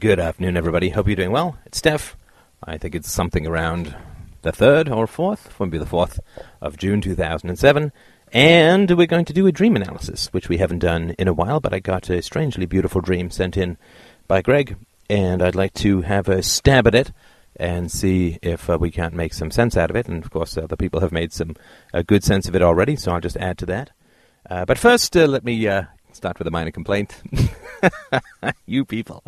Good afternoon, everybody. Hope you're doing well. It's Steph. I think it's something around the 3rd or 4th, won't be the 4th of June 2007. And we're going to do a dream analysis, which we haven't done in a while, but I got a strangely beautiful dream sent in by Greg, and I'd like to have a stab at it and see if uh, we can't make some sense out of it. And of course, other people have made some uh, good sense of it already, so I'll just add to that. Uh, but first, uh, let me uh, start with a minor complaint. you people.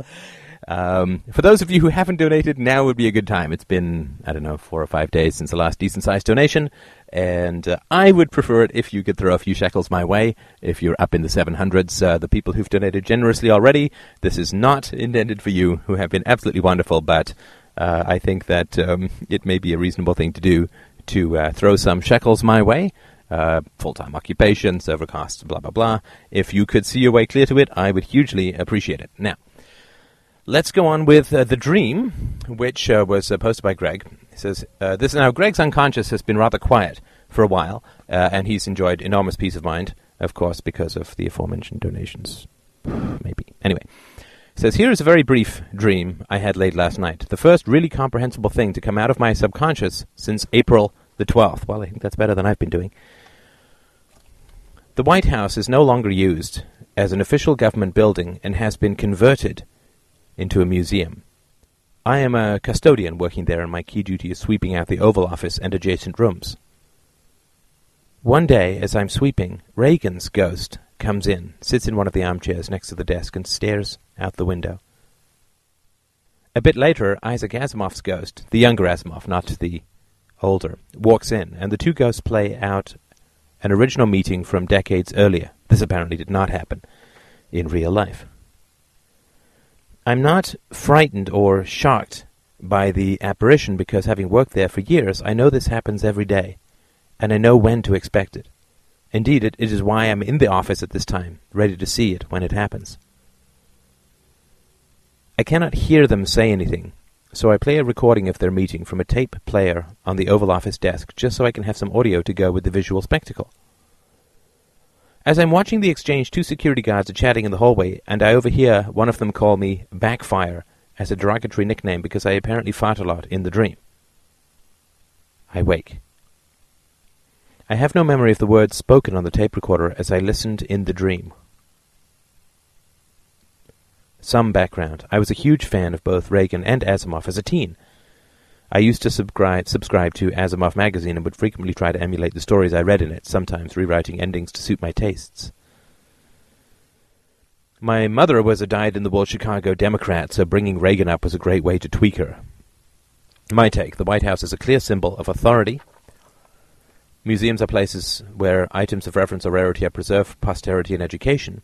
Um, for those of you who haven't donated, now would be a good time. It's been, I don't know, four or five days since the last decent sized donation, and uh, I would prefer it if you could throw a few shekels my way. If you're up in the 700s, uh, the people who've donated generously already, this is not intended for you, who have been absolutely wonderful, but uh, I think that um, it may be a reasonable thing to do to uh, throw some shekels my way. Uh, full-time occupation, server costs, blah blah blah. If you could see your way clear to it, I would hugely appreciate it. Now, Let's go on with uh, the dream, which uh, was uh, posted by Greg. He says, uh, "This now Greg's unconscious has been rather quiet for a while, uh, and he's enjoyed enormous peace of mind, of course, because of the aforementioned donations. Maybe anyway." He says, "Here is a very brief dream I had late last night. The first really comprehensible thing to come out of my subconscious since April the twelfth. Well, I think that's better than I've been doing." The White House is no longer used as an official government building and has been converted into a museum. I am a custodian working there, and my key duty is sweeping out the Oval Office and adjacent rooms. One day, as I'm sweeping, Reagan's ghost comes in, sits in one of the armchairs next to the desk, and stares out the window. A bit later, Isaac Asimov's ghost, the younger Asimov, not the older, walks in, and the two ghosts play out an original meeting from decades earlier. This apparently did not happen in real life. I'm not frightened or shocked by the apparition because having worked there for years, I know this happens every day, and I know when to expect it. Indeed, it, it is why I'm in the office at this time, ready to see it when it happens. I cannot hear them say anything, so I play a recording of their meeting from a tape player on the Oval Office desk just so I can have some audio to go with the visual spectacle. As I'm watching the exchange, two security guards are chatting in the hallway, and I overhear one of them call me Backfire as a derogatory nickname because I apparently fart a lot in the dream. I wake. I have no memory of the words spoken on the tape recorder as I listened in the dream. Some background. I was a huge fan of both Reagan and Asimov as a teen. I used to subscribe, subscribe to Asimov magazine and would frequently try to emulate the stories I read in it, sometimes rewriting endings to suit my tastes. My mother was a dyed-in-the-wool Chicago Democrat, so bringing Reagan up was a great way to tweak her. My take, the White House is a clear symbol of authority. Museums are places where items of reference or rarity are preserved for posterity and education.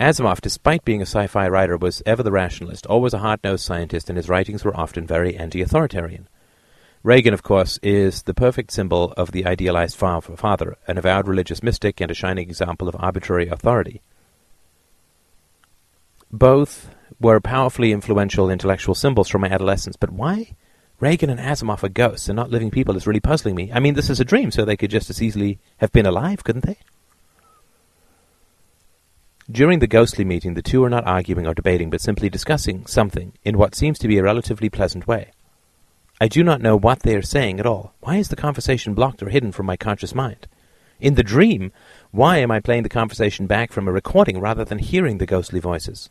Asimov, despite being a sci-fi writer, was ever the rationalist, always a hard-nosed scientist, and his writings were often very anti-authoritarian. Reagan, of course, is the perfect symbol of the idealized father, an avowed religious mystic and a shining example of arbitrary authority. Both were powerfully influential intellectual symbols from my adolescence, but why Reagan and Asimov are ghosts and not living people is really puzzling me. I mean, this is a dream, so they could just as easily have been alive, couldn't they? During the ghostly meeting, the two are not arguing or debating, but simply discussing something in what seems to be a relatively pleasant way. I do not know what they are saying at all. Why is the conversation blocked or hidden from my conscious mind? In the dream, why am I playing the conversation back from a recording rather than hearing the ghostly voices?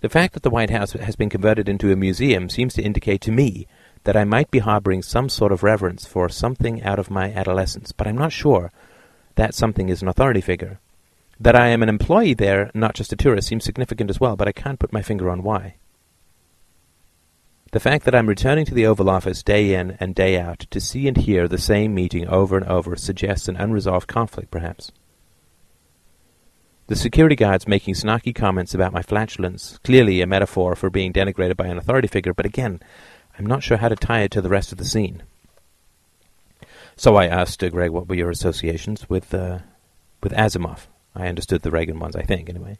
The fact that the White House has been converted into a museum seems to indicate to me that I might be harboring some sort of reverence for something out of my adolescence, but I'm not sure that something is an authority figure. That I am an employee there, not just a tourist, seems significant as well, but I can't put my finger on why. The fact that I'm returning to the Oval Office day in and day out to see and hear the same meeting over and over suggests an unresolved conflict, perhaps. The security guards making snarky comments about my flatulence, clearly a metaphor for being denigrated by an authority figure, but again, I'm not sure how to tie it to the rest of the scene. So I asked uh, Greg what were your associations with uh, with Asimov. I understood the Reagan ones, I think, anyway.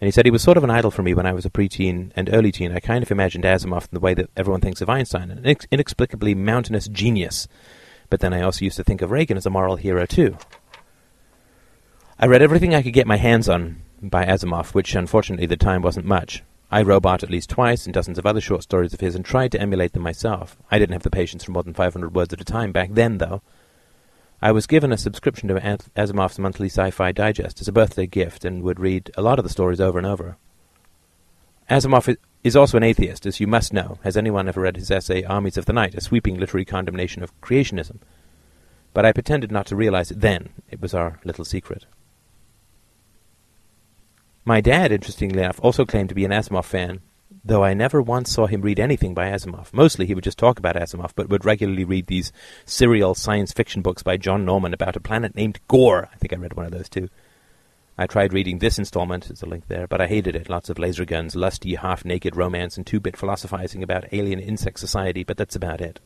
And he said he was sort of an idol for me when I was a preteen and early teen. I kind of imagined Asimov in the way that everyone thinks of Einstein, an inex- inexplicably mountainous genius. But then I also used to think of Reagan as a moral hero, too. I read everything I could get my hands on by Asimov, which unfortunately the time wasn't much. I Robot at least twice, and dozens of other short stories of his, and tried to emulate them myself. I didn't have the patience for more than 500 words at a time back then, though. I was given a subscription to Asimov's monthly sci fi digest as a birthday gift and would read a lot of the stories over and over. Asimov is also an atheist, as you must know. Has anyone ever read his essay, Armies of the Night, a sweeping literary condemnation of creationism? But I pretended not to realize it then. It was our little secret. My dad, interestingly enough, also claimed to be an Asimov fan, though I never once saw him read anything by Asimov. Mostly he would just talk about Asimov, but would regularly read these serial science fiction books by John Norman about a planet named Gor. I think I read one of those too. I tried reading this installment, there's a link there, but I hated it. Lots of laser guns, lusty, half naked romance, and two bit philosophizing about alien insect society, but that's about it.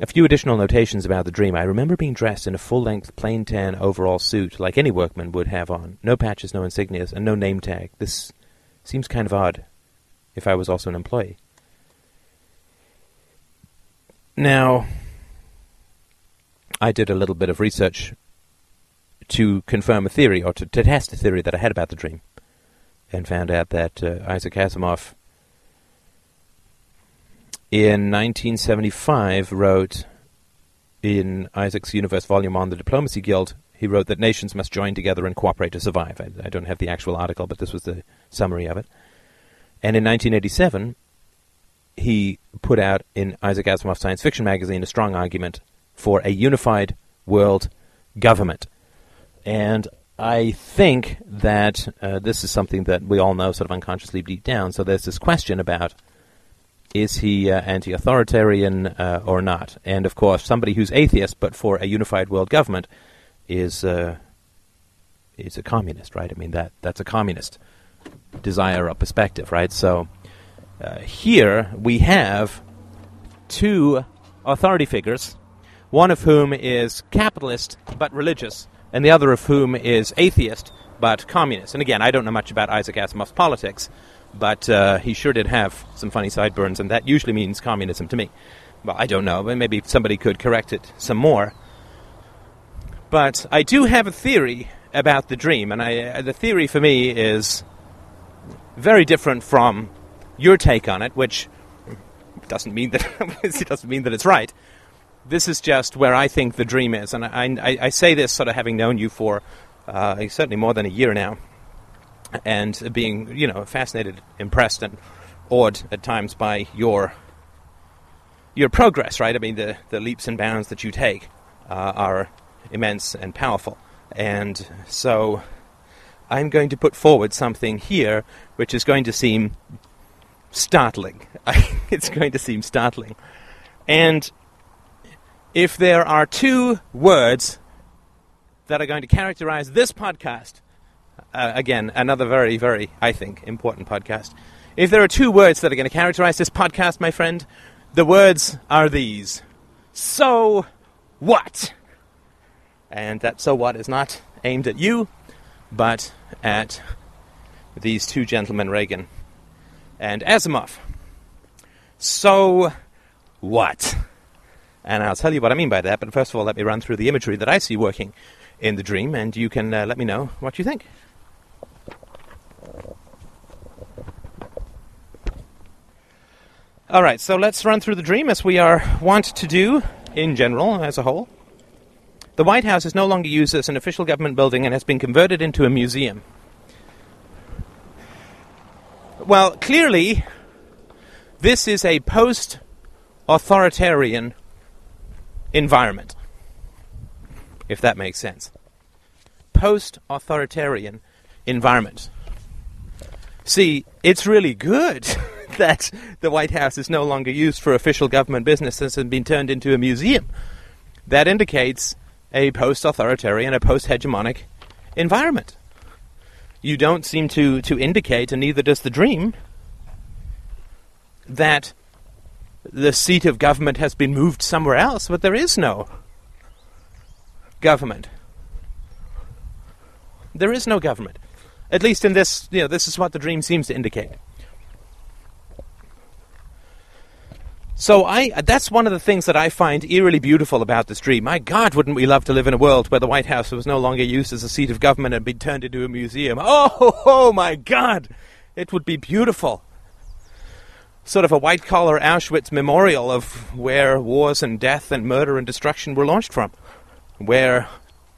A few additional notations about the dream. I remember being dressed in a full length plain tan overall suit, like any workman would have on. No patches, no insignias, and no name tag. This seems kind of odd if I was also an employee. Now, I did a little bit of research to confirm a theory, or to, to test a theory that I had about the dream, and found out that uh, Isaac Asimov in 1975 wrote in Isaac's Universe volume on the Diplomacy Guild, he wrote that nations must join together and cooperate to survive. I, I, don't have the actual article, but this was the summary of it. And in 1987, he put out in Isaac Asimov Science Fiction magazine a strong argument for a unified world government. And I think that uh, this is something that we all know sort of unconsciously deep down. So there's this question about is he uh, anti-authoritarian uh, or not? And of course, somebody who's atheist but for a unified world government is uh, is a communist, right? I mean that that's a communist desire or perspective, right? So uh, here we have two authority figures, one of whom is capitalist but religious, and the other of whom is atheist but communist. And again, I don't know much about Isaac Asimov's politics but uh, he sure did have some funny sideburns, and that usually means communism to me. Well, I don't know, but maybe somebody could correct it some more. But I do have a theory about the dream, and I, uh, the theory for me is very different from your take on it, which doesn't mean that it doesn't mean that it's right. This is just where I think the dream is, and I, I, I say this sort of having known you for uh, certainly more than a year now and being, you know, fascinated, impressed, and awed at times by your your progress. Right? I mean, the the leaps and bounds that you take uh, are immense and powerful, and so I'm going to put forward something here which is going to seem startling. it's going to seem startling, and if there are two words that are going to characterize this podcast uh, again, another very, very, I think, important podcast. If there are two words that are going to characterize this podcast, my friend, the words are these So what? And that so what is not aimed at you, but at these two gentlemen, Reagan and Asimov. So what? And I'll tell you what I mean by that, but first of all, let me run through the imagery that I see working in the dream, and you can uh, let me know what you think. All right, so let's run through the dream as we are wont to do in general as a whole. The White House is no longer used as an official government building and has been converted into a museum. Well, clearly, this is a post authoritarian environment, if that makes sense. Post authoritarian environment. See, it's really good. that the White House is no longer used for official government business and has been turned into a museum. That indicates a post authoritarian, a post hegemonic environment. You don't seem to, to indicate, and neither does the dream, that the seat of government has been moved somewhere else, but there is no government. There is no government. At least in this, you know, this is what the dream seems to indicate. So I that's one of the things that I find eerily beautiful about this dream. My God, wouldn't we love to live in a world where the White House was no longer used as a seat of government and be turned into a museum? Oh, oh my God, it would be beautiful. Sort of a white collar Auschwitz memorial of where wars and death and murder and destruction were launched from, where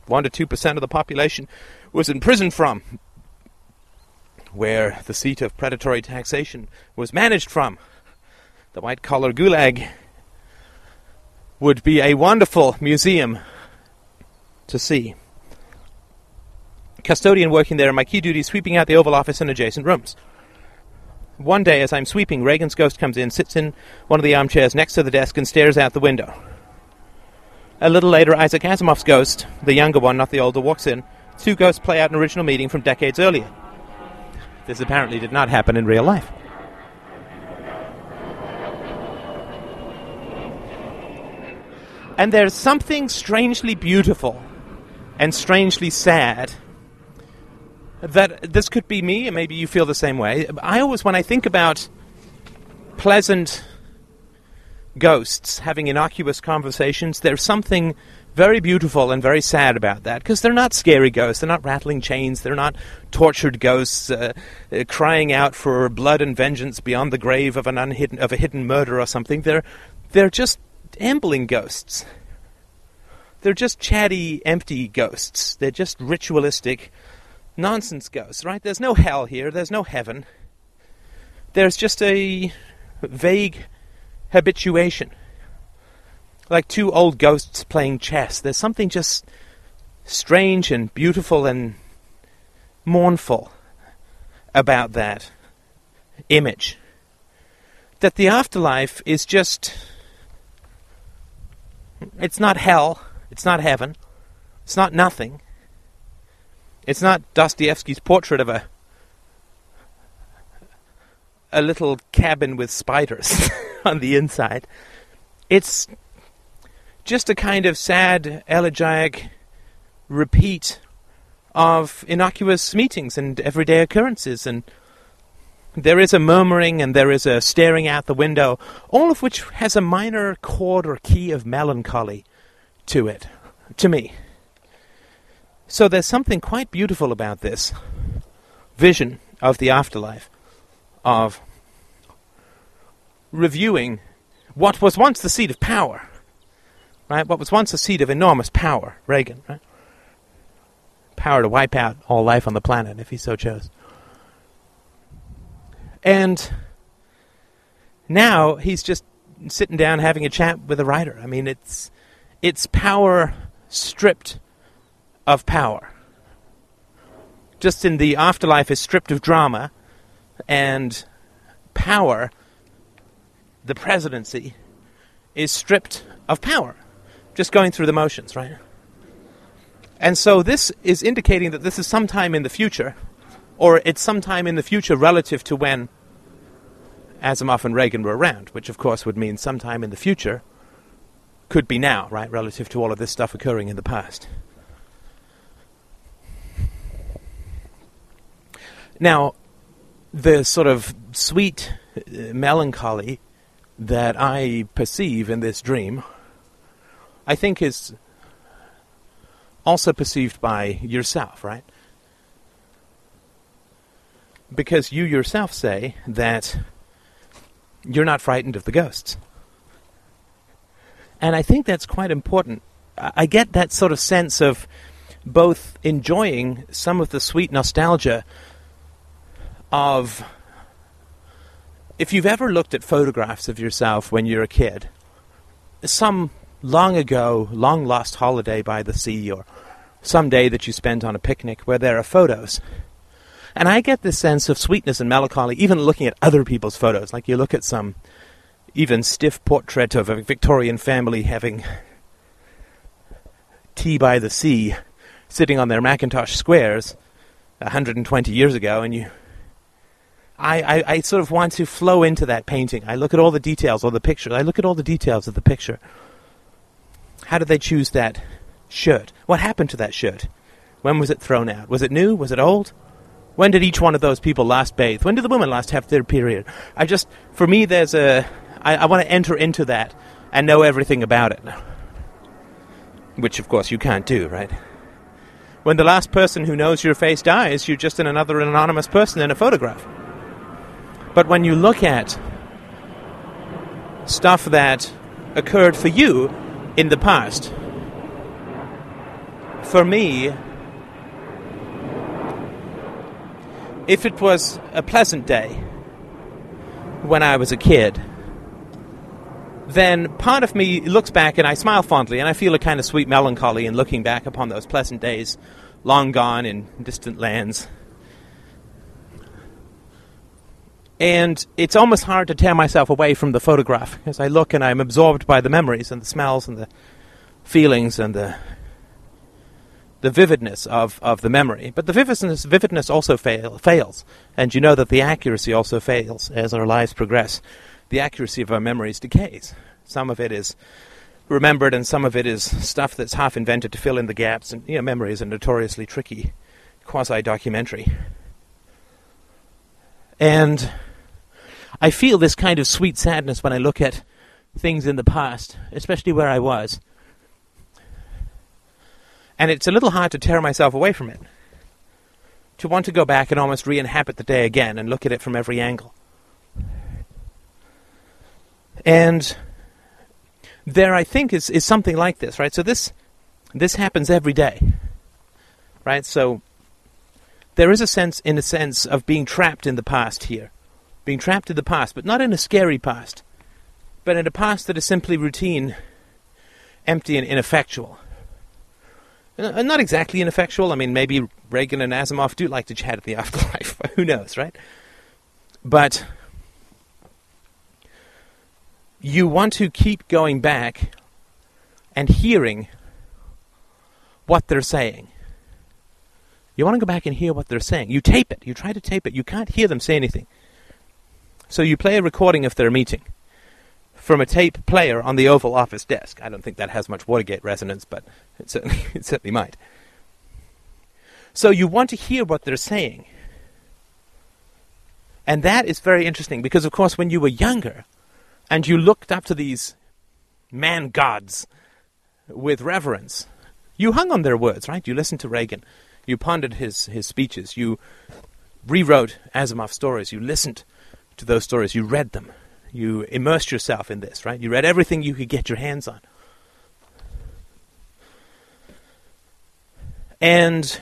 one to two percent of the population was imprisoned from, where the seat of predatory taxation was managed from the white collar gulag would be a wonderful museum to see. Custodian working there, my key duty sweeping out the Oval Office and adjacent rooms. One day, as I'm sweeping, Reagan's ghost comes in, sits in one of the armchairs next to the desk, and stares out the window. A little later, Isaac Asimov's ghost, the younger one, not the older, walks in. Two ghosts play out an original meeting from decades earlier. This apparently did not happen in real life. And there's something strangely beautiful and strangely sad that this could be me, and maybe you feel the same way. I always, when I think about pleasant ghosts having innocuous conversations, there's something very beautiful and very sad about that because they're not scary ghosts, they're not rattling chains, they're not tortured ghosts uh, uh, crying out for blood and vengeance beyond the grave of an unhidden of a hidden murder or something. They're they're just ambling ghosts. They're just chatty, empty ghosts. They're just ritualistic nonsense ghosts, right? There's no hell here, there's no heaven. There's just a vague habituation. Like two old ghosts playing chess. There's something just strange and beautiful and mournful about that image. That the afterlife is just it's not hell, it's not heaven, it's not nothing. It's not Dostoevsky's portrait of a a little cabin with spiders on the inside. It's just a kind of sad, elegiac repeat of innocuous meetings and everyday occurrences and there is a murmuring and there is a staring out the window, all of which has a minor chord or key of melancholy to it, to me. So there's something quite beautiful about this vision of the afterlife, of reviewing what was once the seat of power, right? What was once a seat of enormous power, Reagan, right? Power to wipe out all life on the planet if he so chose. And now he's just sitting down having a chat with a writer. I mean, it's it's power stripped of power. Just in the afterlife is stripped of drama, and power, the presidency, is stripped of power. Just going through the motions, right? And so this is indicating that this is sometime in the future, or it's sometime in the future relative to when Asimov and Reagan were around, which of course would mean sometime in the future could be now, right, relative to all of this stuff occurring in the past. Now, the sort of sweet uh, melancholy that I perceive in this dream, I think is also perceived by yourself, right? Because you yourself say that you're not frightened of the ghosts. And I think that's quite important. I get that sort of sense of both enjoying some of the sweet nostalgia of if you've ever looked at photographs of yourself when you're a kid, some long ago, long lost holiday by the sea, or some day that you spent on a picnic where there are photos and I get this sense of sweetness and melancholy even looking at other people's photos. Like you look at some even stiff portrait of a Victorian family having tea by the sea, sitting on their Macintosh squares 120 years ago, and you. I, I, I sort of want to flow into that painting. I look at all the details or the picture. I look at all the details of the picture. How did they choose that shirt? What happened to that shirt? When was it thrown out? Was it new? Was it old? When did each one of those people last bathe? When did the women last have their period? I just, for me, there's a, I, I want to enter into that and know everything about it. Which, of course, you can't do, right? When the last person who knows your face dies, you're just in another anonymous person in a photograph. But when you look at stuff that occurred for you in the past, for me, if it was a pleasant day when I was a kid, then part of me looks back and I smile fondly and I feel a kind of sweet melancholy in looking back upon those pleasant days long gone in distant lands. And it's almost hard to tear myself away from the photograph as I look and I'm absorbed by the memories and the smells and the feelings and the the vividness of, of the memory. But the vividness, vividness also fail, fails. And you know that the accuracy also fails as our lives progress. The accuracy of our memories decays. Some of it is remembered, and some of it is stuff that's half invented to fill in the gaps. And you know, memory is a notoriously tricky quasi documentary. And I feel this kind of sweet sadness when I look at things in the past, especially where I was. And it's a little hard to tear myself away from it. To want to go back and almost re inhabit the day again and look at it from every angle. And there, I think, is, is something like this, right? So this, this happens every day, right? So there is a sense, in a sense, of being trapped in the past here. Being trapped in the past, but not in a scary past, but in a past that is simply routine, empty, and ineffectual. Uh, not exactly ineffectual. I mean, maybe Reagan and Asimov do like to chat at the afterlife. Who knows, right? But you want to keep going back and hearing what they're saying. You want to go back and hear what they're saying. You tape it. You try to tape it. You can't hear them say anything. So you play a recording of their meeting from a tape player on the Oval Office desk. I don't think that has much Watergate resonance, but it certainly, it certainly might. So you want to hear what they're saying. And that is very interesting because, of course, when you were younger and you looked up to these man gods with reverence, you hung on their words, right? You listened to Reagan. You pondered his, his speeches. You rewrote Asimov's stories. You listened to those stories. You read them you immersed yourself in this, right? You read everything you could get your hands on. And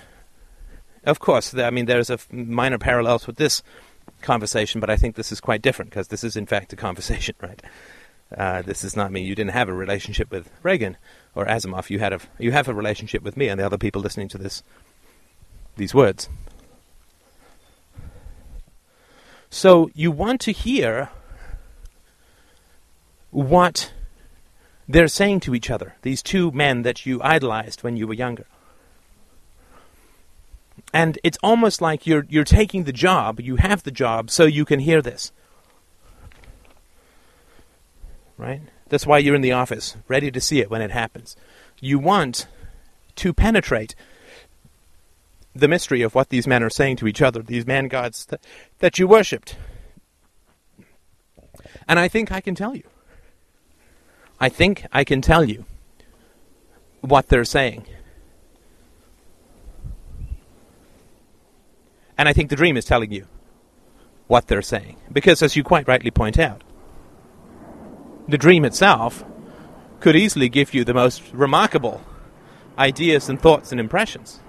of course, I mean, there's a minor parallels with this conversation, but I think this is quite different because this is, in fact, a conversation, right? Uh, this is not me. You didn't have a relationship with Reagan or Asimov. You had a you have a relationship with me and the other people listening to this these words. So you want to hear what they're saying to each other, these two men that you idolized when you were younger. And it's almost like you're, you're taking the job, you have the job, so you can hear this. Right? That's why you're in the office, ready to see it when it happens. You want to penetrate the mystery of what these men are saying to each other, these man gods that, that you worshipped. And I think I can tell you. I think I can tell you what they're saying. And I think the dream is telling you what they're saying. Because, as you quite rightly point out, the dream itself could easily give you the most remarkable ideas and thoughts and impressions.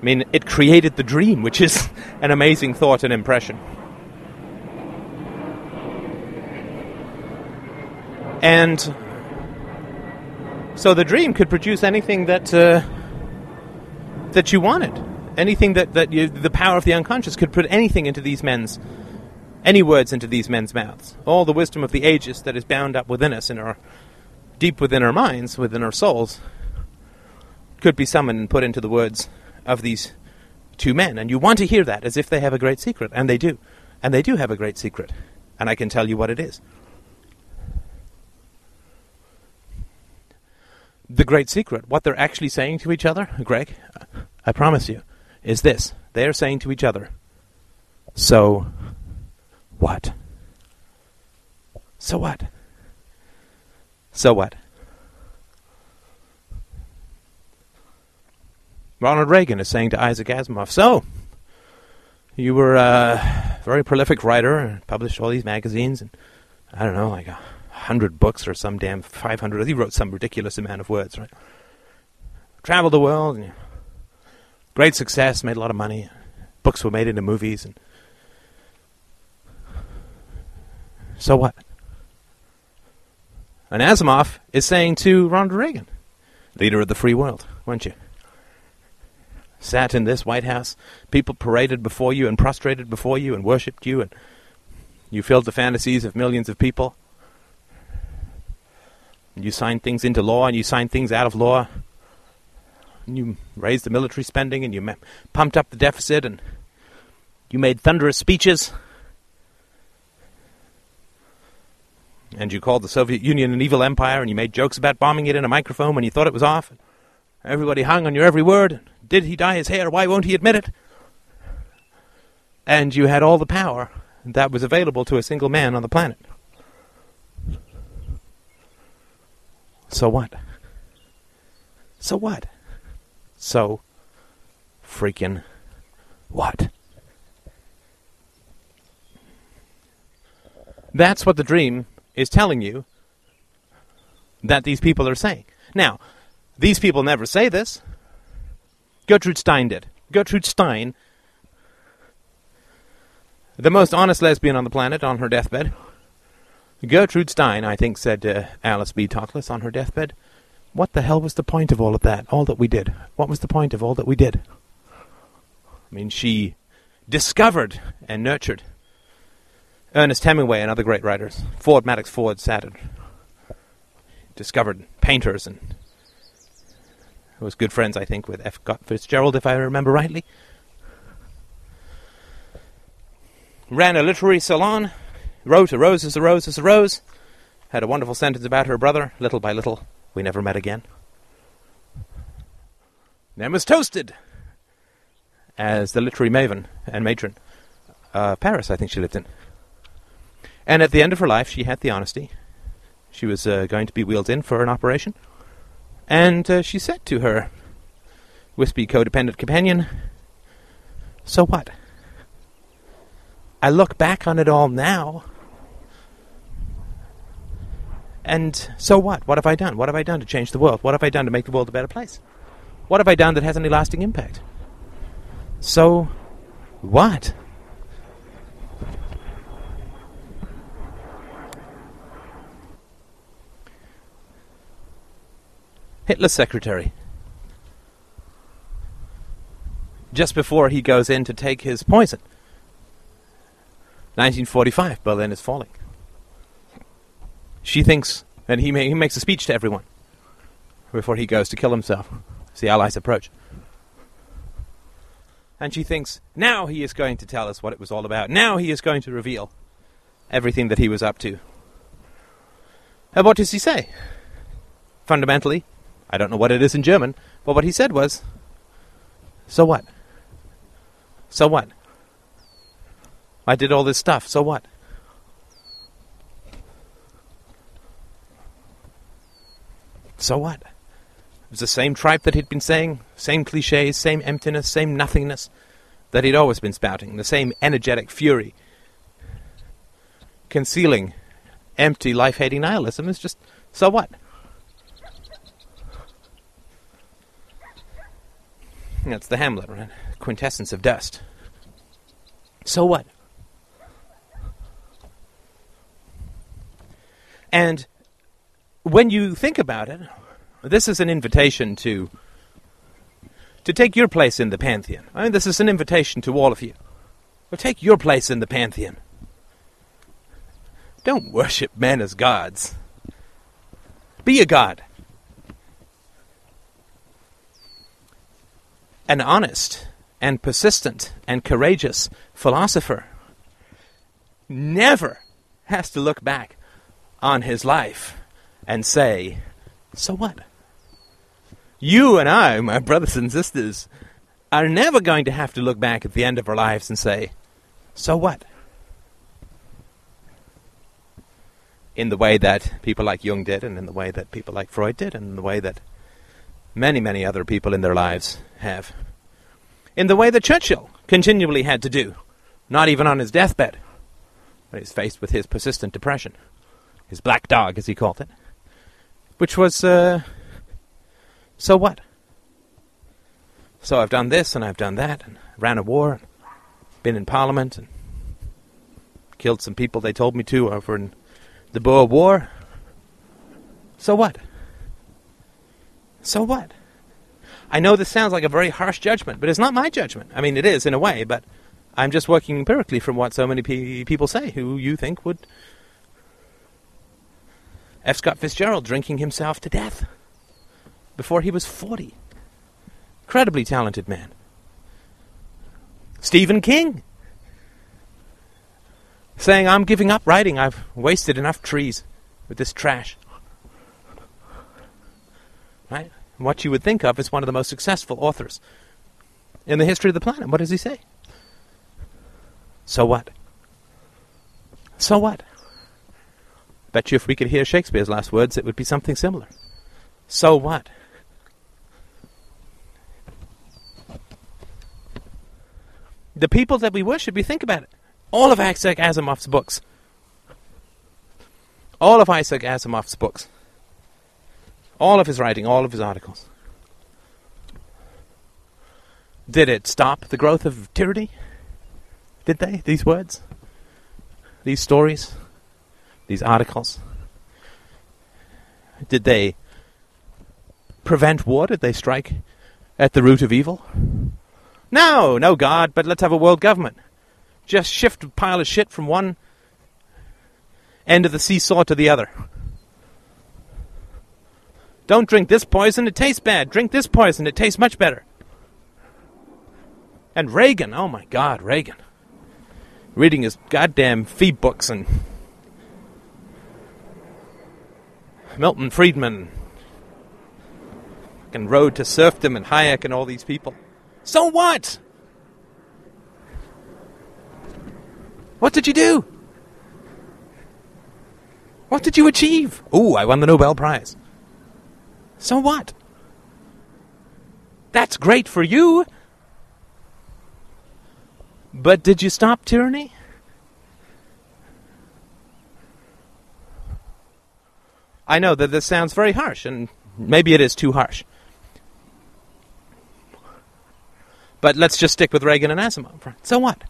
I mean, it created the dream, which is an amazing thought and impression. And so the dream could produce anything that uh, that you wanted, anything that that you, the power of the unconscious could put anything into these men's, any words into these men's mouths. All the wisdom of the ages that is bound up within us, in our deep within our minds, within our souls, could be summoned and put into the words of these two men. And you want to hear that as if they have a great secret, and they do, and they do have a great secret, and I can tell you what it is. The great secret, what they're actually saying to each other, Greg, I promise you, is this. They're saying to each other, so what? So what? So what? Ronald Reagan is saying to Isaac Asimov, So, you were a very prolific writer and published all these magazines and, I don't know, like a hundred books or some damn 500. He wrote some ridiculous amount of words, right? Traveled the world and great success, made a lot of money. Books were made into movies and so what? And Asimov is saying to Ronald Reagan, leader of the free world, weren't you? Sat in this White House, people paraded before you and prostrated before you and worshipped you, and you filled the fantasies of millions of people. You signed things into law and you signed things out of law. And you raised the military spending and you pumped up the deficit and you made thunderous speeches. And you called the Soviet Union an evil empire and you made jokes about bombing it in a microphone when you thought it was off. Everybody hung on your every word. Did he dye his hair? Why won't he admit it? And you had all the power that was available to a single man on the planet. So what? So what? So freaking what? That's what the dream is telling you that these people are saying. Now, these people never say this. Gertrude Stein did. Gertrude Stein, the most honest lesbian on the planet, on her deathbed, Gertrude Stein, I think, said to Alice B. Toklas on her deathbed, What the hell was the point of all of that? All that we did? What was the point of all that we did? I mean, she discovered and nurtured Ernest Hemingway and other great writers. Ford Madox Ford sat discovered painters and was good friends, I think, with F. Scott Fitzgerald, if I remember rightly. Ran a literary salon wrote A Rose is a Rose is a Rose, had a wonderful sentence about her brother. Little by little, we never met again. Then was toasted as the literary maven and matron. Uh, Paris, I think she lived in. And at the end of her life, she had the honesty. She was uh, going to be wheeled in for an operation. And uh, she said to her wispy codependent companion, So what? I look back on it all now and so what? What have I done? What have I done to change the world? What have I done to make the world a better place? What have I done that has any lasting impact? So what? Hitler's secretary. Just before he goes in to take his poison. 1945, Berlin is falling. She thinks, and he, he makes a speech to everyone before he goes to kill himself as the Allies approach. And she thinks, now he is going to tell us what it was all about. Now he is going to reveal everything that he was up to. And what does he say? Fundamentally, I don't know what it is in German, but what he said was, so what? So what? I did all this stuff, so what? So what? It was the same tripe that he'd been saying, same cliches, same emptiness, same nothingness that he'd always been spouting, the same energetic fury. Concealing empty, life hating nihilism is just so what? That's the Hamlet, right? Quintessence of dust. So what? And when you think about it, this is an invitation to to take your place in the pantheon. I mean, this is an invitation to all of you. Well, take your place in the pantheon. Don't worship men as gods. Be a god. An honest and persistent and courageous philosopher never has to look back on his life and say, So what? You and I, my brothers and sisters, are never going to have to look back at the end of our lives and say, So what? in the way that people like Jung did, and in the way that people like Freud did, and in the way that many, many other people in their lives have. In the way that Churchill continually had to do, not even on his deathbed, when he's faced with his persistent depression, his black dog, as he called it, which was, uh, so what? So I've done this and I've done that, and ran a war, and been in Parliament, and killed some people they told me to over in the Boer War. So what? So what? I know this sounds like a very harsh judgment, but it's not my judgment. I mean, it is in a way, but I'm just working empirically from what so many pe- people say who you think would. F. Scott Fitzgerald drinking himself to death before he was 40. Incredibly talented man. Stephen King saying, I'm giving up writing. I've wasted enough trees with this trash. Right? What you would think of as one of the most successful authors in the history of the planet. What does he say? So what? So what? Bet you if we could hear Shakespeare's last words, it would be something similar. So what? The people that we worship, you think about it. All of Isaac Asimov's books. All of Isaac Asimov's books. All of his writing, all of his articles. Did it stop the growth of tyranny? Did they? These words? These stories? These articles? Did they prevent war? Did they strike at the root of evil? No, no God, but let's have a world government just shift a pile of shit from one end of the seesaw to the other. Don't drink this poison, it tastes bad. Drink this poison, it tastes much better. And Reagan, oh my god, Reagan. Reading his goddamn FEE books and Milton Friedman and Road to Serfdom and Hayek and all these people. So what? What did you do? What did you achieve? Oh, I won the Nobel Prize. So what? That's great for you. But did you stop tyranny? I know that this sounds very harsh, and maybe it is too harsh. But let's just stick with Reagan and Asimov. So what?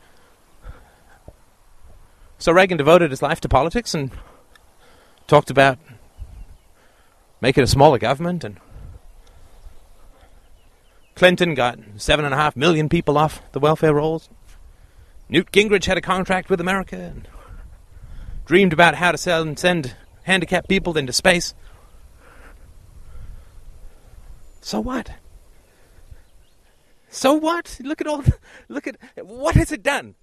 So Reagan devoted his life to politics and talked about making a smaller government and Clinton got seven and a half million people off the welfare rolls. Newt Gingrich had a contract with America and dreamed about how to sell and send handicapped people into space. So what? So what? Look at all. Look at what has it done?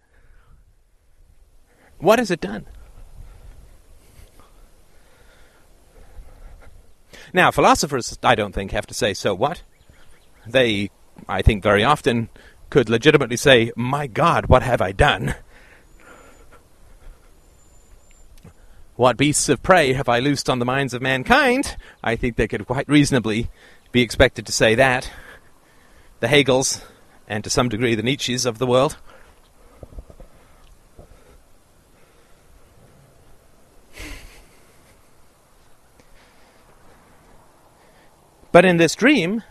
What has it done? Now, philosophers, I don't think, have to say, so what? They, I think, very often could legitimately say, My God, what have I done? What beasts of prey have I loosed on the minds of mankind? I think they could quite reasonably be expected to say that. The Hegels, and to some degree the Nietzsches of the world. But in this dream,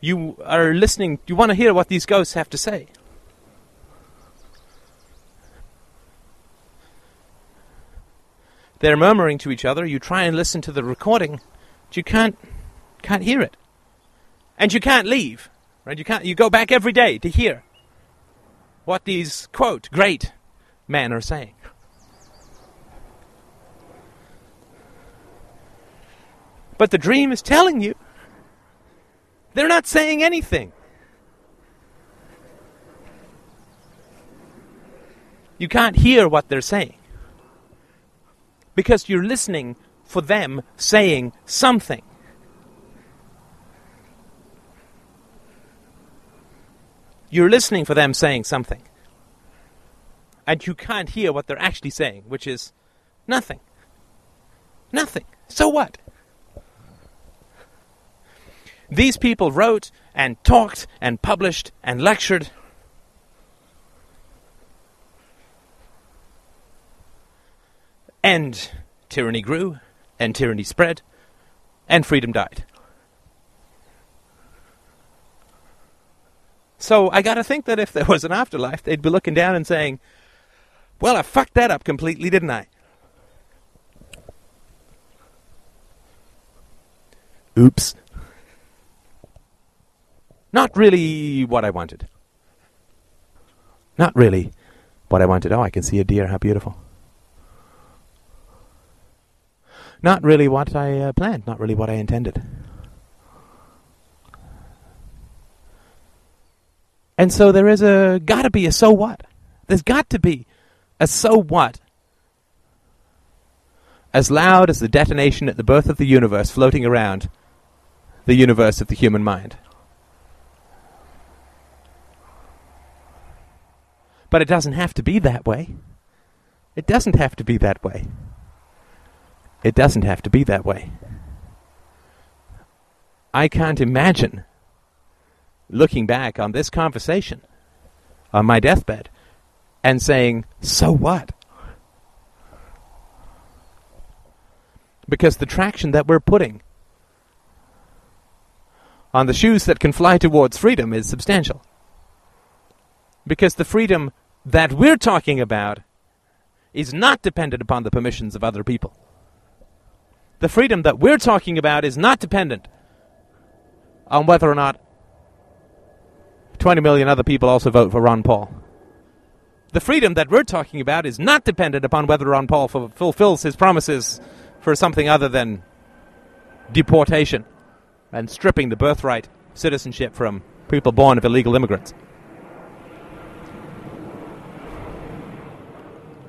you are listening, you want to hear what these ghosts have to say. They're murmuring to each other. You try and listen to the recording, but you can't can't hear it. And you can't leave. Right? You can't you go back every day to hear what these quote great men are saying. But the dream is telling you they're not saying anything. You can't hear what they're saying. Because you're listening for them saying something. You're listening for them saying something. And you can't hear what they're actually saying, which is nothing. Nothing. So what? These people wrote and talked and published and lectured. And tyranny grew, and tyranny spread, and freedom died. So I gotta think that if there was an afterlife, they'd be looking down and saying, Well, I fucked that up completely, didn't I? Oops. Not really what I wanted. Not really what I wanted. Oh, I can see a deer. How beautiful. Not really what I uh, planned. Not really what I intended. And so there is a got to be a so what. There's got to be a so what. As loud as the detonation at the birth of the universe floating around the universe of the human mind. But it doesn't have to be that way. It doesn't have to be that way. It doesn't have to be that way. I can't imagine looking back on this conversation on my deathbed and saying, so what? Because the traction that we're putting on the shoes that can fly towards freedom is substantial. Because the freedom that we're talking about is not dependent upon the permissions of other people. The freedom that we're talking about is not dependent on whether or not 20 million other people also vote for Ron Paul. The freedom that we're talking about is not dependent upon whether Ron Paul f- fulfills his promises for something other than deportation and stripping the birthright citizenship from people born of illegal immigrants.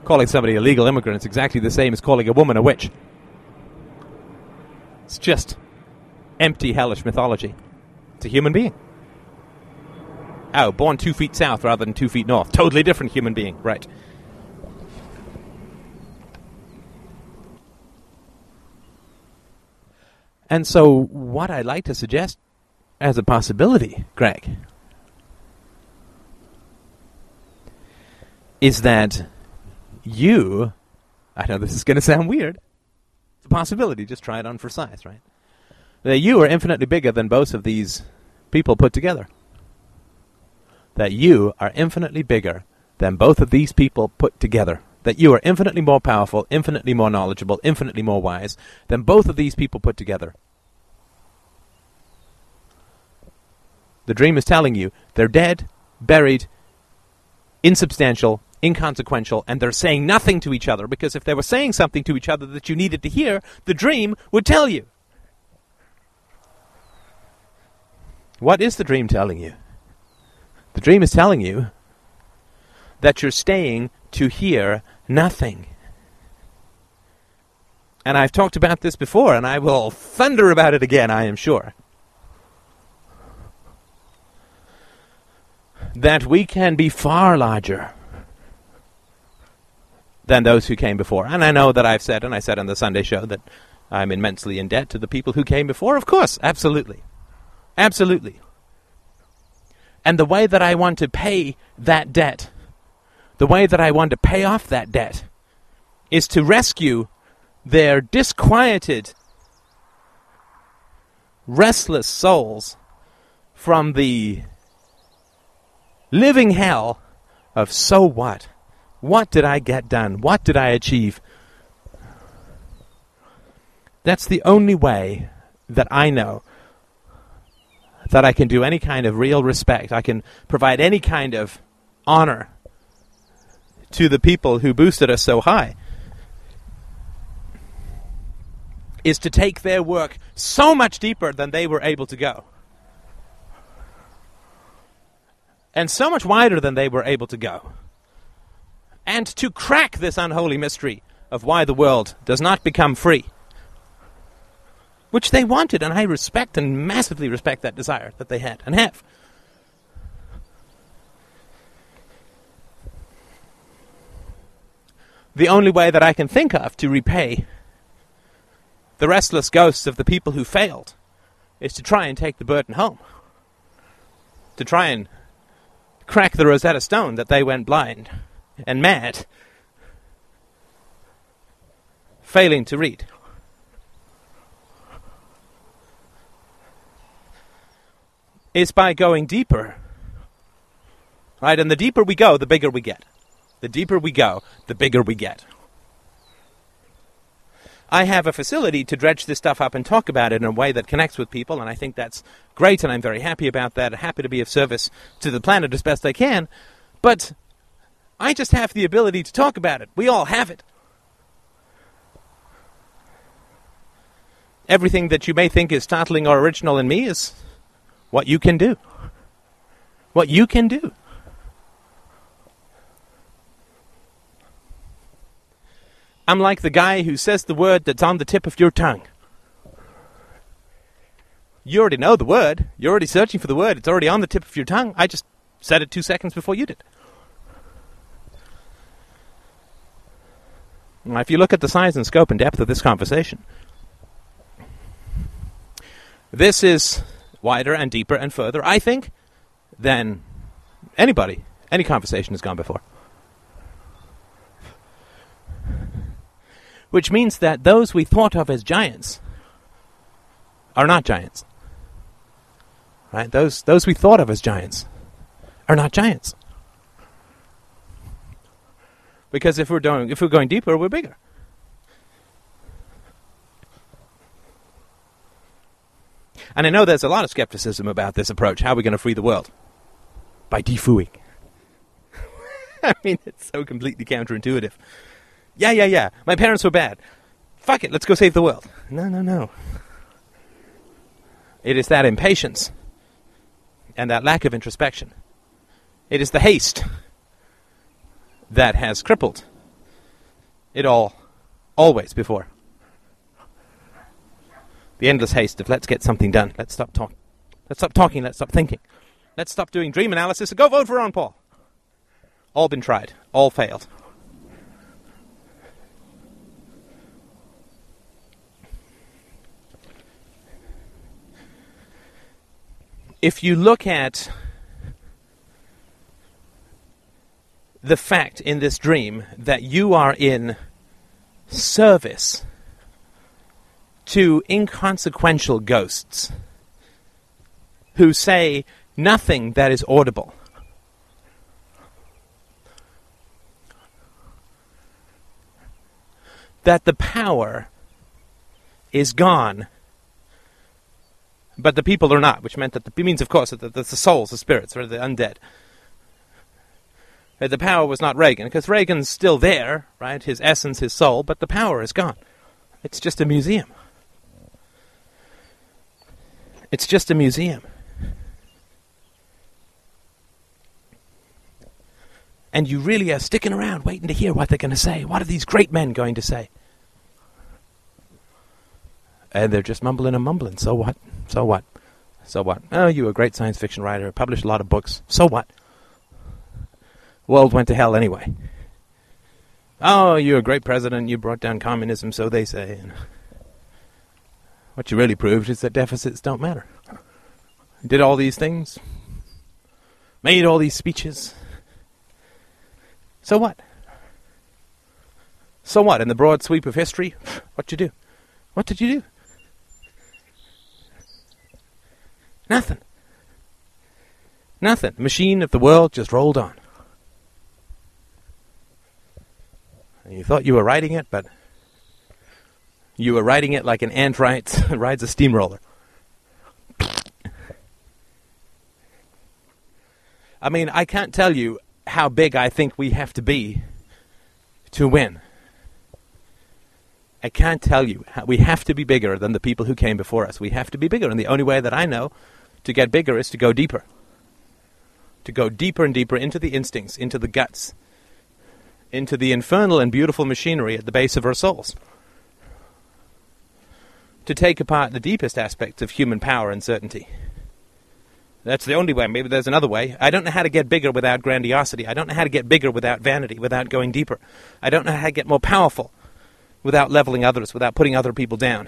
Calling somebody a legal immigrant is exactly the same as calling a woman a witch. It's just empty, hellish mythology. It's a human being. Oh, born two feet south rather than two feet north. Totally different human being, right. And so, what I'd like to suggest as a possibility, Greg, is that you, I know this is going to sound weird, possibility, just try it on for size, right? That you are infinitely bigger than both of these people put together that you are infinitely bigger than both of these people put together. That you are infinitely more powerful, infinitely more knowledgeable, infinitely more wise than both of these people put together. The dream is telling you they're dead, buried, insubstantial, inconsequential, and they're saying nothing to each other because if they were saying something to each other that you needed to hear, the dream would tell you. What is the dream telling you? The dream is telling you that you're staying to hear nothing. And I've talked about this before, and I will thunder about it again, I am sure. That we can be far larger than those who came before. And I know that I've said, and I said on the Sunday show, that I'm immensely in debt to the people who came before. Of course, absolutely. Absolutely. And the way that I want to pay that debt, the way that I want to pay off that debt, is to rescue their disquieted, restless souls from the living hell of so what? What did I get done? What did I achieve? That's the only way that I know that I can do any kind of real respect. I can provide any kind of honor to the people who boosted us so high. Is to take their work so much deeper than they were able to go. And so much wider than they were able to go. And to crack this unholy mystery of why the world does not become free which they wanted, and I respect and massively respect that desire that they had and have. The only way that I can think of to repay the restless ghosts of the people who failed is to try and take the burden home. To try and crack the Rosetta Stone that they went blind and mad, failing to read. Is by going deeper. Right? And the deeper we go, the bigger we get. The deeper we go, the bigger we get. I have a facility to dredge this stuff up and talk about it in a way that connects with people, and I think that's great, and I'm very happy about that. Happy to be of service to the planet as best I can. But I just have the ability to talk about it. We all have it. Everything that you may think is startling or original in me is what you can do. What you can do. I'm like the guy who says the word that's on the tip of your tongue. You already know the word. You're already searching for the word. It's already on the tip of your tongue. I just said it two seconds before you did. If you look at the size and scope and depth of this conversation, this is wider and deeper and further, I think, than anybody, any conversation has gone before. which means that those we thought of as giants are not giants. Right? Those those we thought of as giants are not giants. Because if we're doing if we're going deeper, we're bigger. And I know there's a lot of skepticism about this approach. How are we going to free the world? By defooing. I mean, it's so completely counterintuitive. Yeah, yeah, yeah. My parents were bad. Fuck it, let's go save the world. No, no, no. It is that impatience and that lack of introspection. It is the haste that has crippled it all, always before. The endless haste of let's get something done. Let's stop talking. Let's stop talking. Let's stop thinking. Let's stop doing dream analysis and go vote for Ron Paul. All been tried. All failed. if you look at the fact in this dream that you are in service to inconsequential ghosts who say nothing that is audible. That the power is gone but the people are not, which meant that the means, of course, that the, the souls, the spirits, or the undead. Uh, the power was not Reagan, because Reagan's still there, right? His essence, his soul, but the power is gone. It's just a museum. It's just a museum. And you really are sticking around waiting to hear what they're going to say. What are these great men going to say? And they're just mumbling and mumbling. So what? So what? So what? Oh, you were a great science fiction writer, published a lot of books. So what? World went to hell anyway. Oh, you're a great president, you brought down communism, so they say. And what you really proved is that deficits don't matter. Did all these things, made all these speeches. So what? So what? In the broad sweep of history, what you do? What did you do? Nothing. Nothing. The machine of the world just rolled on. And you thought you were riding it, but you were riding it like an ant rides, rides a steamroller. I mean, I can't tell you how big I think we have to be to win. I can't tell you. We have to be bigger than the people who came before us. We have to be bigger. And the only way that I know to get bigger is to go deeper. To go deeper and deeper into the instincts, into the guts, into the infernal and beautiful machinery at the base of our souls. To take apart the deepest aspects of human power and certainty. That's the only way. Maybe there's another way. I don't know how to get bigger without grandiosity. I don't know how to get bigger without vanity, without going deeper. I don't know how to get more powerful without leveling others, without putting other people down.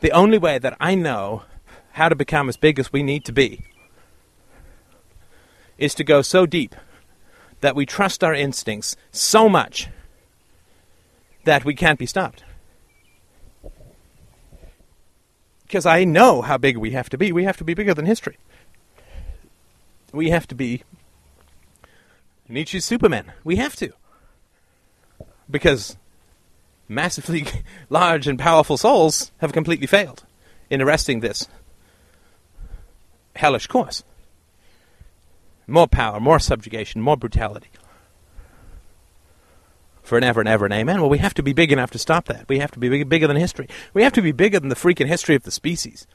The only way that I know how to become as big as we need to be is to go so deep that we trust our instincts so much that we can't be stopped. Because I know how big we have to be. We have to be bigger than history. We have to be Nietzsche's Superman. We have to. Because massively large and powerful souls have completely failed in arresting this hellish course. More power, more subjugation, more brutality. For an ever and ever and amen. Well, we have to be big enough to stop that. We have to be big, bigger than history. We have to be bigger than the freaking history of the species.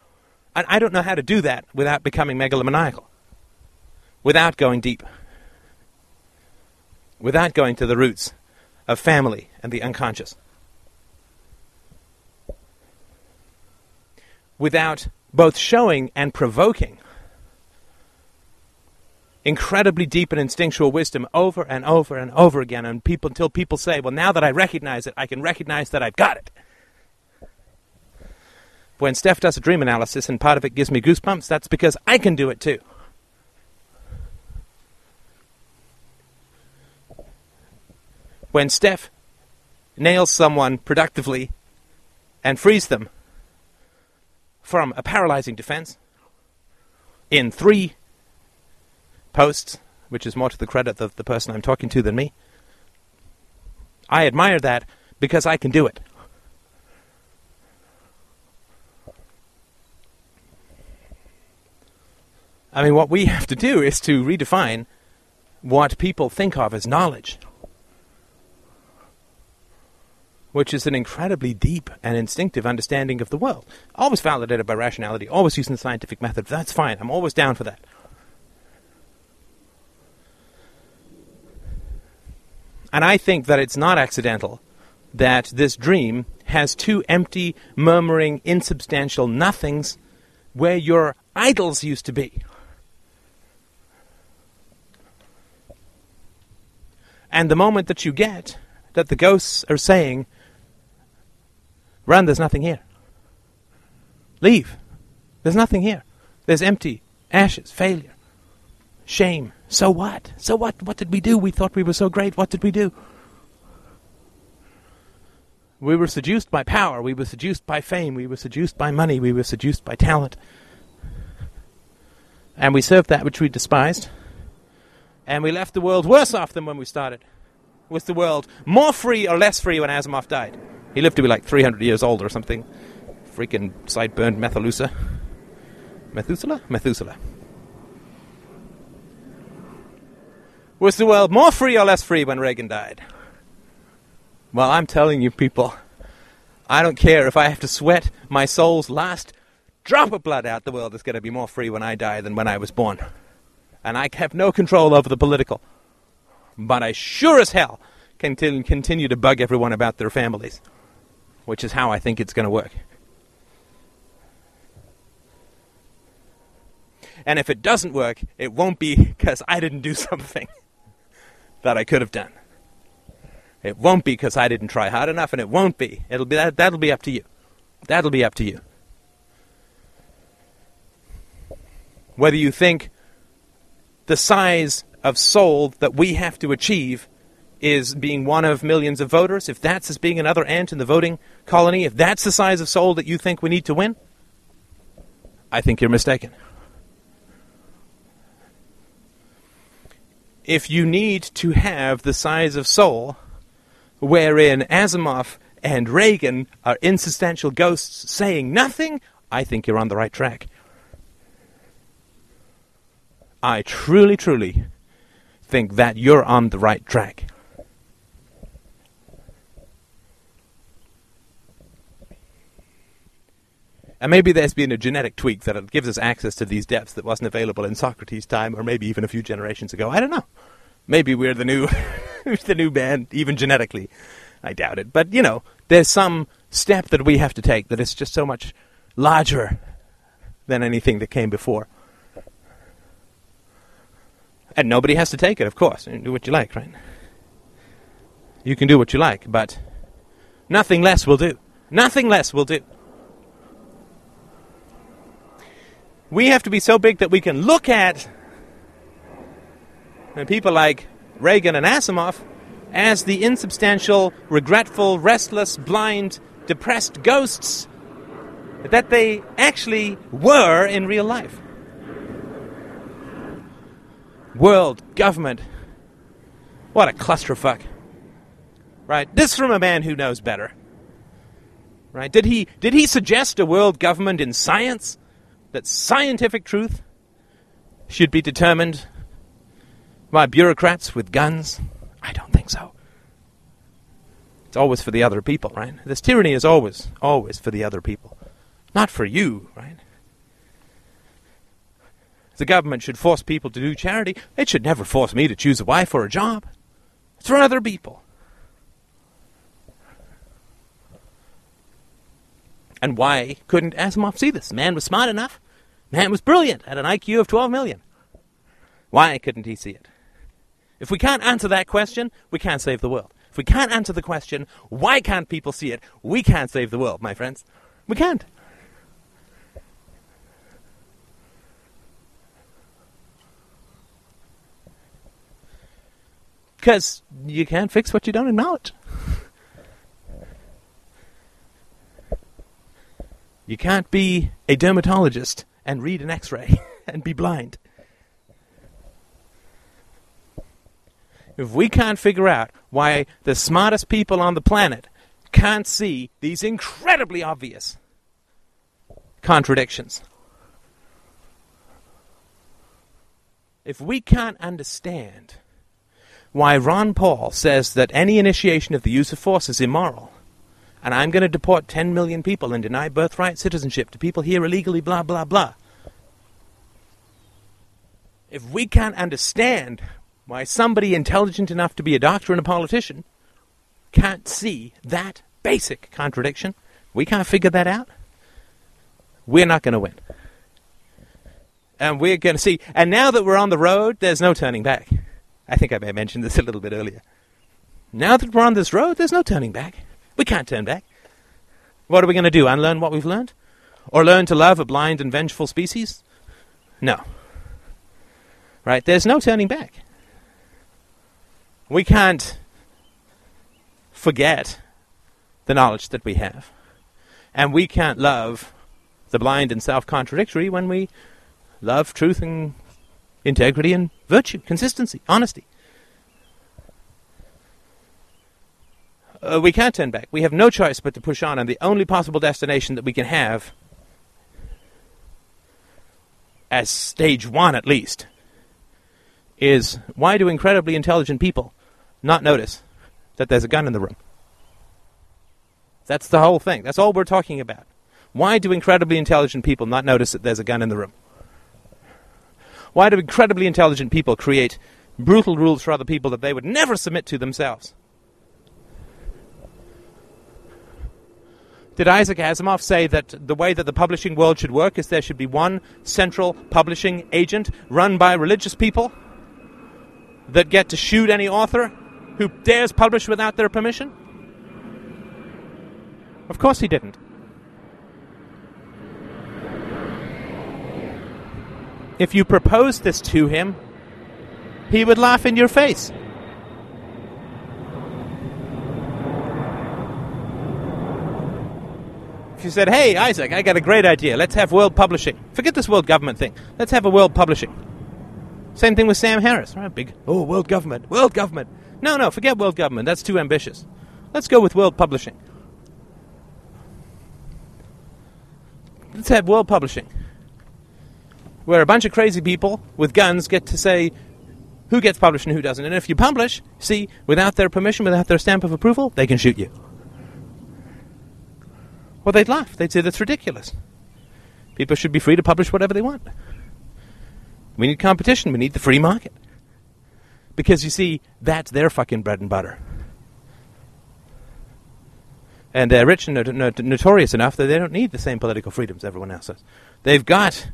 And I don't know how to do that without becoming megalomaniacal. Without going deep. Without going to the roots of family and the unconscious. Without both showing and provoking incredibly deep and instinctual wisdom over and over and over again. And people until people say well now that i recognize it i can recognize that i've got it. When steph does a dream analysis and part of it gives me goosebumps that's because i can do it too. When steph nails someone productively and frees them from a paralyzing defense in three posts, which is more to the credit of the person I'm talking to than me. I admire that because I can do it. I mean, what we have to do is to redefine what people think of as knowledge, which is an incredibly deep and instinctive understanding of the world. Always validated by rationality, always using the scientific method. That's fine. I'm always down for that. And I think that it's not accidental that this dream has two empty, murmuring, insubstantial nothings where your idols used to be. And the moment that you get that the ghosts are saying, Run, there's nothing here. Leave. There's nothing here. There's empty, ashes, failure, shame, so what? So what? What did we do? We thought we were so great. What did we do? We were seduced by power. We were seduced by fame. We were seduced by money. We were seduced by talent. And we served that which we despised. And we left the world worse off than when we started. Was the world more free or less free when Asimov died? He lived to be like 300 years old or something. Freaking sideburn Methuselah. Methuselah? Methuselah. Was the world more free or less free when Reagan died? Well, I'm telling you, people, I don't care if I have to sweat my soul's last drop of blood out, the world is going to be more free when I die than when I was born. And I have no control over the political. But I sure as hell can continue to bug everyone about their families, which is how I think it's going to work. And if it doesn't work, it won't be because I didn't do something that I could have done. It won't be because I didn't try hard enough, and it won't be. It'll be that. That'll be up to you. That'll be up to you. Whether you think the size of soul that we have to achieve is being one of millions of voters, if that's as being another ant in the voting colony, if that's the size of soul that you think we need to win, I think you're mistaken. If you need to have the size of soul wherein Asimov and Reagan are insubstantial ghosts saying nothing, I think you're on the right track. I truly, truly think that you're on the right track. And maybe there's been a genetic tweak that gives us access to these depths that wasn't available in Socrates' time, or maybe even a few generations ago. I don't know. Maybe we're the new, the new band, even genetically. I doubt it. But you know, there's some step that we have to take that is just so much larger than anything that came before. And nobody has to take it, of course. Do what you like, right? You can do what you like, but nothing less will do. Nothing less will do. We have to be so big that we can look at people like Reagan and Asimov as the insubstantial, regretful, restless, blind, depressed ghosts that they actually were in real life. World, government. What a clusterfuck. Right? This from a man who knows better. Right? Did he did he suggest a world government in science? That scientific truth should be determined by bureaucrats with guns? I don't think so. It's always for the other people, right? This tyranny is always, always for the other people. Not for you, right? The government should force people to do charity. It should never force me to choose a wife or a job. It's for other people. And why couldn't Asimov see this? Man was smart enough. Man was brilliant, had an IQ of 12 million. Why couldn't he see it? If we can't answer that question, we can't save the world. If we can't answer the question, why can't people see it, we can't save the world, my friends. We can't. Because you can't fix what you don't acknowledge. You can't be a dermatologist and read an x ray and be blind. If we can't figure out why the smartest people on the planet can't see these incredibly obvious contradictions, if we can't understand why Ron Paul says that any initiation of the use of force is immoral. And I'm going to deport 10 million people and deny birthright citizenship to people here illegally, blah, blah, blah. If we can't understand why somebody intelligent enough to be a doctor and a politician can't see that basic contradiction, we can't figure that out, we're not going to win. And we're going to see. And now that we're on the road, there's no turning back. I think I may have mentioned this a little bit earlier. Now that we're on this road, there's no turning back. We can't turn back. What are we going to do? Unlearn what we've learned? Or learn to love a blind and vengeful species? No. Right? There's no turning back. We can't forget the knowledge that we have. And we can't love the blind and self contradictory when we love truth and integrity and virtue, consistency, honesty. Uh, we can't turn back. We have no choice but to push on, and the only possible destination that we can have, as stage one at least, is why do incredibly intelligent people not notice that there's a gun in the room? That's the whole thing. That's all we're talking about. Why do incredibly intelligent people not notice that there's a gun in the room? Why do incredibly intelligent people create brutal rules for other people that they would never submit to themselves? Did Isaac Asimov say that the way that the publishing world should work is there should be one central publishing agent run by religious people that get to shoot any author who dares publish without their permission? Of course he didn't. If you proposed this to him, he would laugh in your face. If you said, Hey, Isaac, I got a great idea. Let's have world publishing. Forget this world government thing. Let's have a world publishing. Same thing with Sam Harris. Right? Big, oh, world government, world government. No, no, forget world government. That's too ambitious. Let's go with world publishing. Let's have world publishing where a bunch of crazy people with guns get to say who gets published and who doesn't. And if you publish, see, without their permission, without their stamp of approval, they can shoot you. Well, they'd laugh. They'd say that's ridiculous. People should be free to publish whatever they want. We need competition. We need the free market. Because you see, that's their fucking bread and butter. And they're rich and notorious enough that they don't need the same political freedoms everyone else has. They've got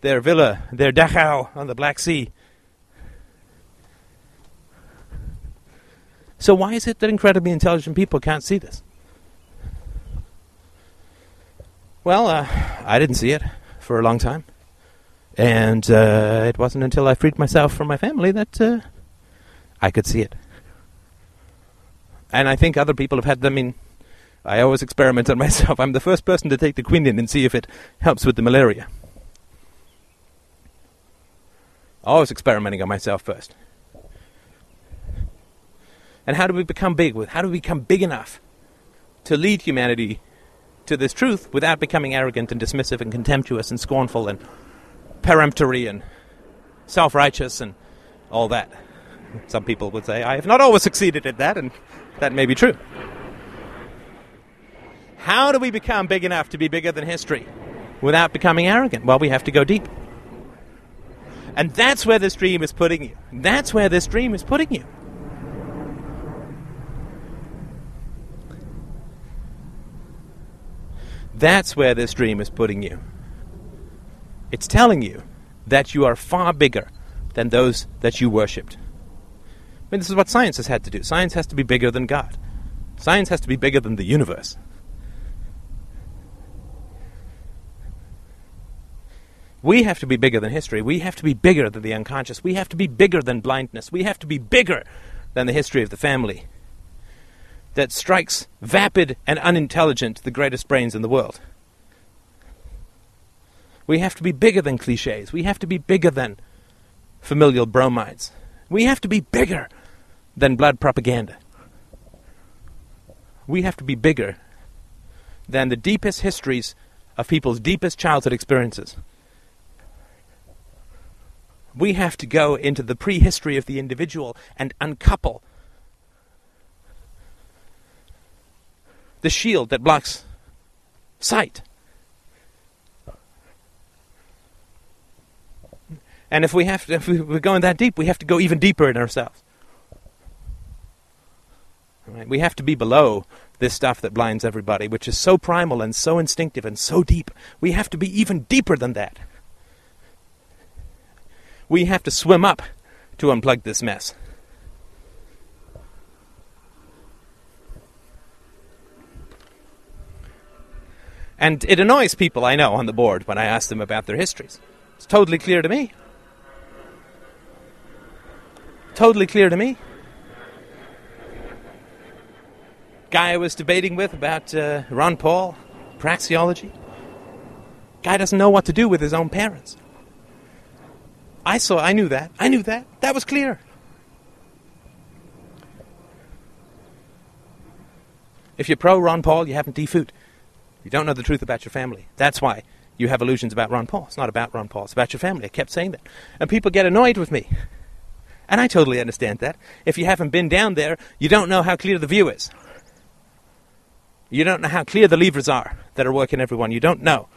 their villa, their dacha on the Black Sea. So why is it that incredibly intelligent people can't see this? Well, uh, I didn't see it. for a long time. And uh, it wasn't until I freed myself from my family that uh, I could see it. And I think other people have had them. in. I always experiment on myself. I'm the first person to take the quinine and see if it helps with the malaria. Always experimenting on myself first. And how do we become big? How do we become big enough to lead humanity to this truth without becoming arrogant and dismissive and contemptuous and scornful and peremptory and self righteous and all that? Some people would say, I have not always succeeded at that, and that may be true. How do we become big enough to be bigger than history without becoming arrogant? Well, we have to go deep. And that's where this dream is putting you. That's where this dream is putting you. That's where this dream is putting you. It's telling you that you are far bigger than those that you worshipped. I mean, this is what science has had to do. Science has to be bigger than God. Science has to be bigger than the universe. We have to be bigger than history. We have to be bigger than the unconscious. We have to be bigger than blindness. We have to be bigger than the history of the family that strikes vapid and unintelligent the greatest brains in the world. We have to be bigger than cliches. We have to be bigger than familial bromides. We have to be bigger than blood propaganda. We have to be bigger than the deepest histories of people's deepest childhood experiences we have to go into the prehistory of the individual and uncouple the shield that blocks sight. And if we have to, if we're going that deep, we have to go even deeper in ourselves. Right? We have to be below this stuff that blinds everybody, which is so primal and so instinctive and so deep. We have to be even deeper than that. We have to swim up to unplug this mess. And it annoys people I know on the board when I ask them about their histories. It's totally clear to me. Totally clear to me. Guy I was debating with about uh, Ron Paul, praxeology. Guy doesn't know what to do with his own parents. I saw, I knew that. I knew that. That was clear. If you're pro Ron Paul, you haven't defooed. You don't know the truth about your family. That's why you have illusions about Ron Paul. It's not about Ron Paul, it's about your family. I kept saying that. And people get annoyed with me. And I totally understand that. If you haven't been down there, you don't know how clear the view is. You don't know how clear the levers are that are working everyone. You don't know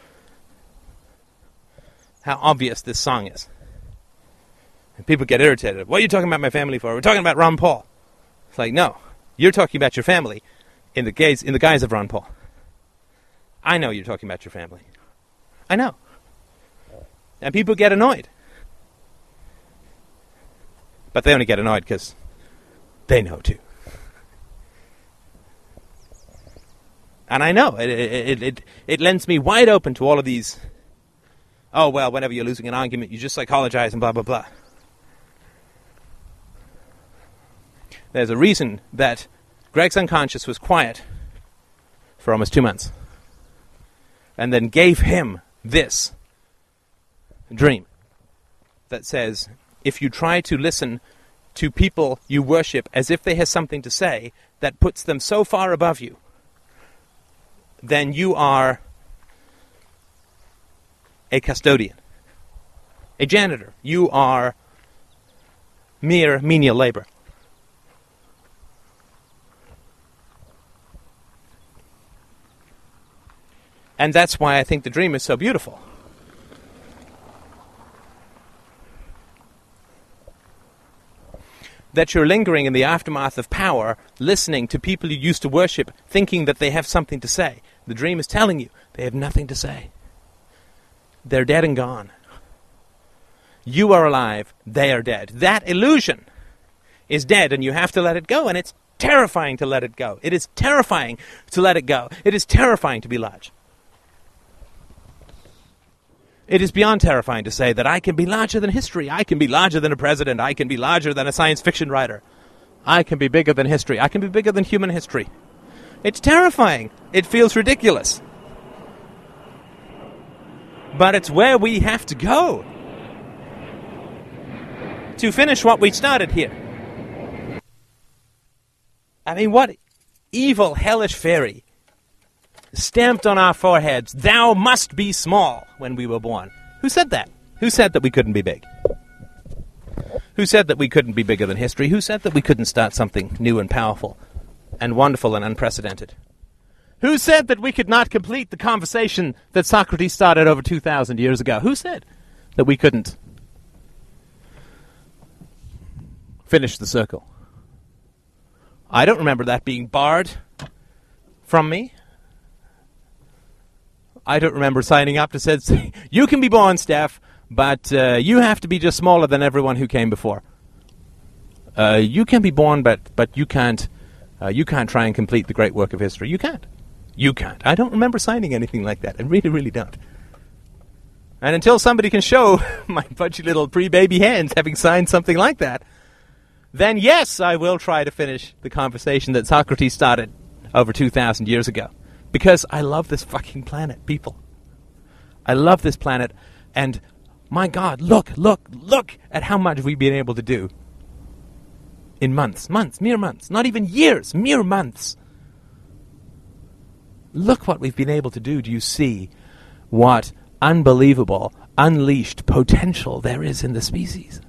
how obvious this song is. And people get irritated. What are you talking about my family for? We're talking about Ron Paul. It's like, no, you're talking about your family in the guise, in the guise of Ron Paul. I know you're talking about your family. I know. And people get annoyed. But they only get annoyed because they know too. And I know it, it, it, it, lends me wide open to all of these. Oh, well, whenever you're losing an argument, you just psychologize and blah, blah, blah. There's a reason that Greg's unconscious was quiet for almost two months and then gave him this dream that says if you try to listen to people you worship as if they have something to say that puts them so far above you, then you are a custodian, a janitor. You are mere menial labor. And that's why I think the dream is so beautiful. That you're lingering in the aftermath of power, listening to people you used to worship, thinking that they have something to say. The dream is telling you they have nothing to say. They're dead and gone. You are alive, they are dead. That illusion is dead, and you have to let it go, and it's terrifying to let it go. It is terrifying to let it go. It is terrifying to be large. It is beyond terrifying to say that I can be larger than history. I can be larger than a president. I can be larger than a science fiction writer. I can be bigger than history. I can be bigger than human history. It's terrifying. It feels ridiculous. But it's where we have to go to finish what we started here. I mean, what evil, hellish fairy stamped on our foreheads, Thou must be small, when we were born? Who said that? Who said that we couldn't be big? Who said that we couldn't be bigger than history? Who said that we couldn't start something new and powerful and wonderful and unprecedented? Who said that we could not complete the conversation that Socrates started over 2,000 years ago? Who said that we couldn't finish the circle? I don't remember that being barred from me. I don't remember signing up to say, you can be born, Steph, but uh, you have to be just smaller than everyone who came before. Uh, you can be born, but but you can't uh, you can't try and complete the great work of history. You can't. You can't. I don't remember signing anything like that. I really, really don't. And until somebody can show my pudgy little pre-baby hands having signed something like that, then yes, I will try to finish the conversation that Socrates started over 2,000 years ago. Because I love this fucking planet, people. I love this planet, and my God, look, look, look at how much we've been able to do in months, months, mere months, not even years, mere months. Look what we've been able to do. Do you see what unbelievable, unleashed potential there is in the species?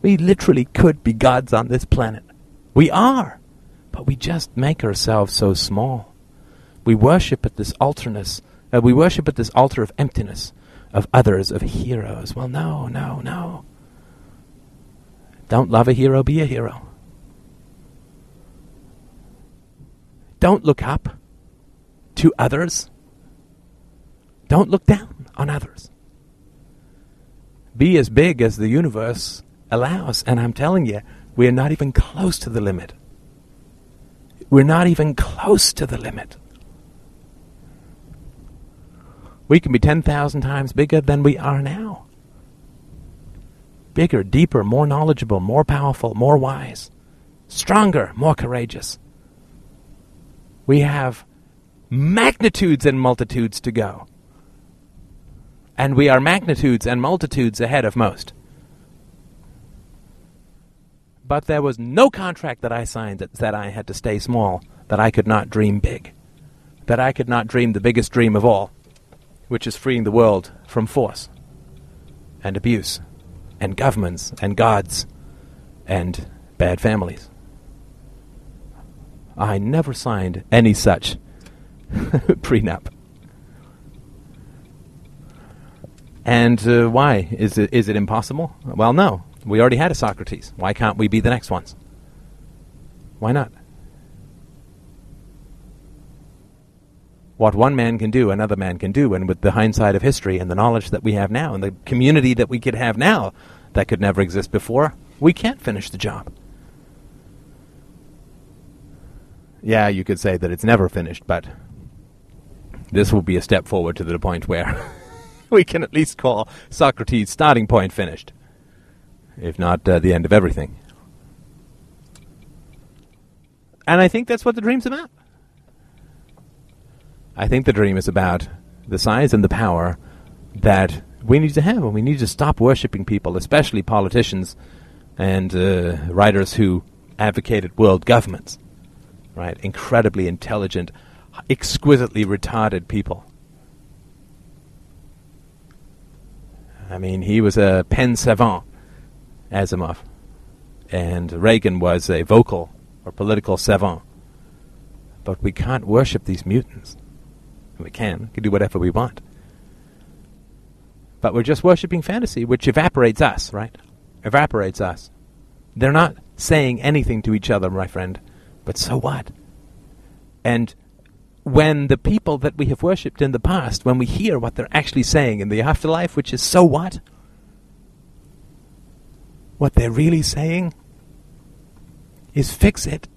We literally could be gods on this planet. We are. But we just make ourselves so small. We worship at this alterness. Uh, we worship at this altar of emptiness, of others, of heroes. Well, no, no, no. Don't love a hero, be a hero. Don't look up to others. Don't look down on others. Be as big as the universe allows. And I'm telling you, we're not even close to the limit. We're not even close to the limit. We can be 10,000 times bigger than we are now. Bigger, deeper, more knowledgeable, more powerful, more wise, stronger, more courageous. We have magnitudes and multitudes to go. And we are magnitudes and multitudes ahead of most. But there was no contract that I signed that said I had to stay small, that I could not dream big, that I could not dream the biggest dream of all, which is freeing the world from force and abuse and governments and gods and bad families. I never signed any such prenup. And uh, why? Is it, is it impossible? Well, no. We already had a Socrates. Why can't we be the next ones? Why not? What one man can do, another man can do. And with the hindsight of history and the knowledge that we have now and the community that we could have now that could never exist before, we can't finish the job. Yeah, you could say that it's never finished, but this will be a step forward to the point where we can at least call Socrates' starting point finished if not uh, the end of everything. And I think that's what the dream's about. I think the dream is about the size and the power that we need to have, and we need to stop worshipping people, especially politicians and uh, writers who advocated world governments. Right? Incredibly intelligent, exquisitely retarded people. I mean, he was a pen savant Asimov. And Reagan was a vocal or political savant. But we can't worship these mutants. We can. We can do whatever we want. But we're just worshipping fantasy, which evaporates us, right? Evaporates us. They're not saying anything to each other, my friend. But so what? And when the people that we have worshipped in the past, when we hear what they're actually saying in the afterlife, which is so what? What they're really saying is fix it.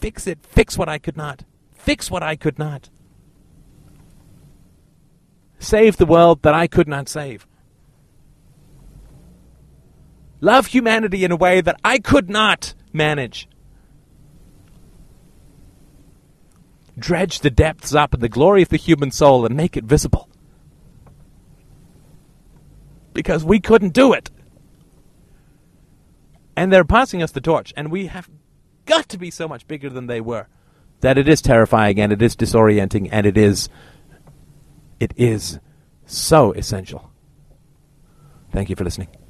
Fix it. Fix what I could not. Fix what I could not. Save the world that I could not save. Love humanity in a way that I could not manage. Dredge the depths up in the glory of the human soul and make it visible. Because we couldn't do it. And they're passing us the torch, and we have got to be so much bigger than they were that it is terrifying and it is disorienting and it is it is so essential. Thank you for listening.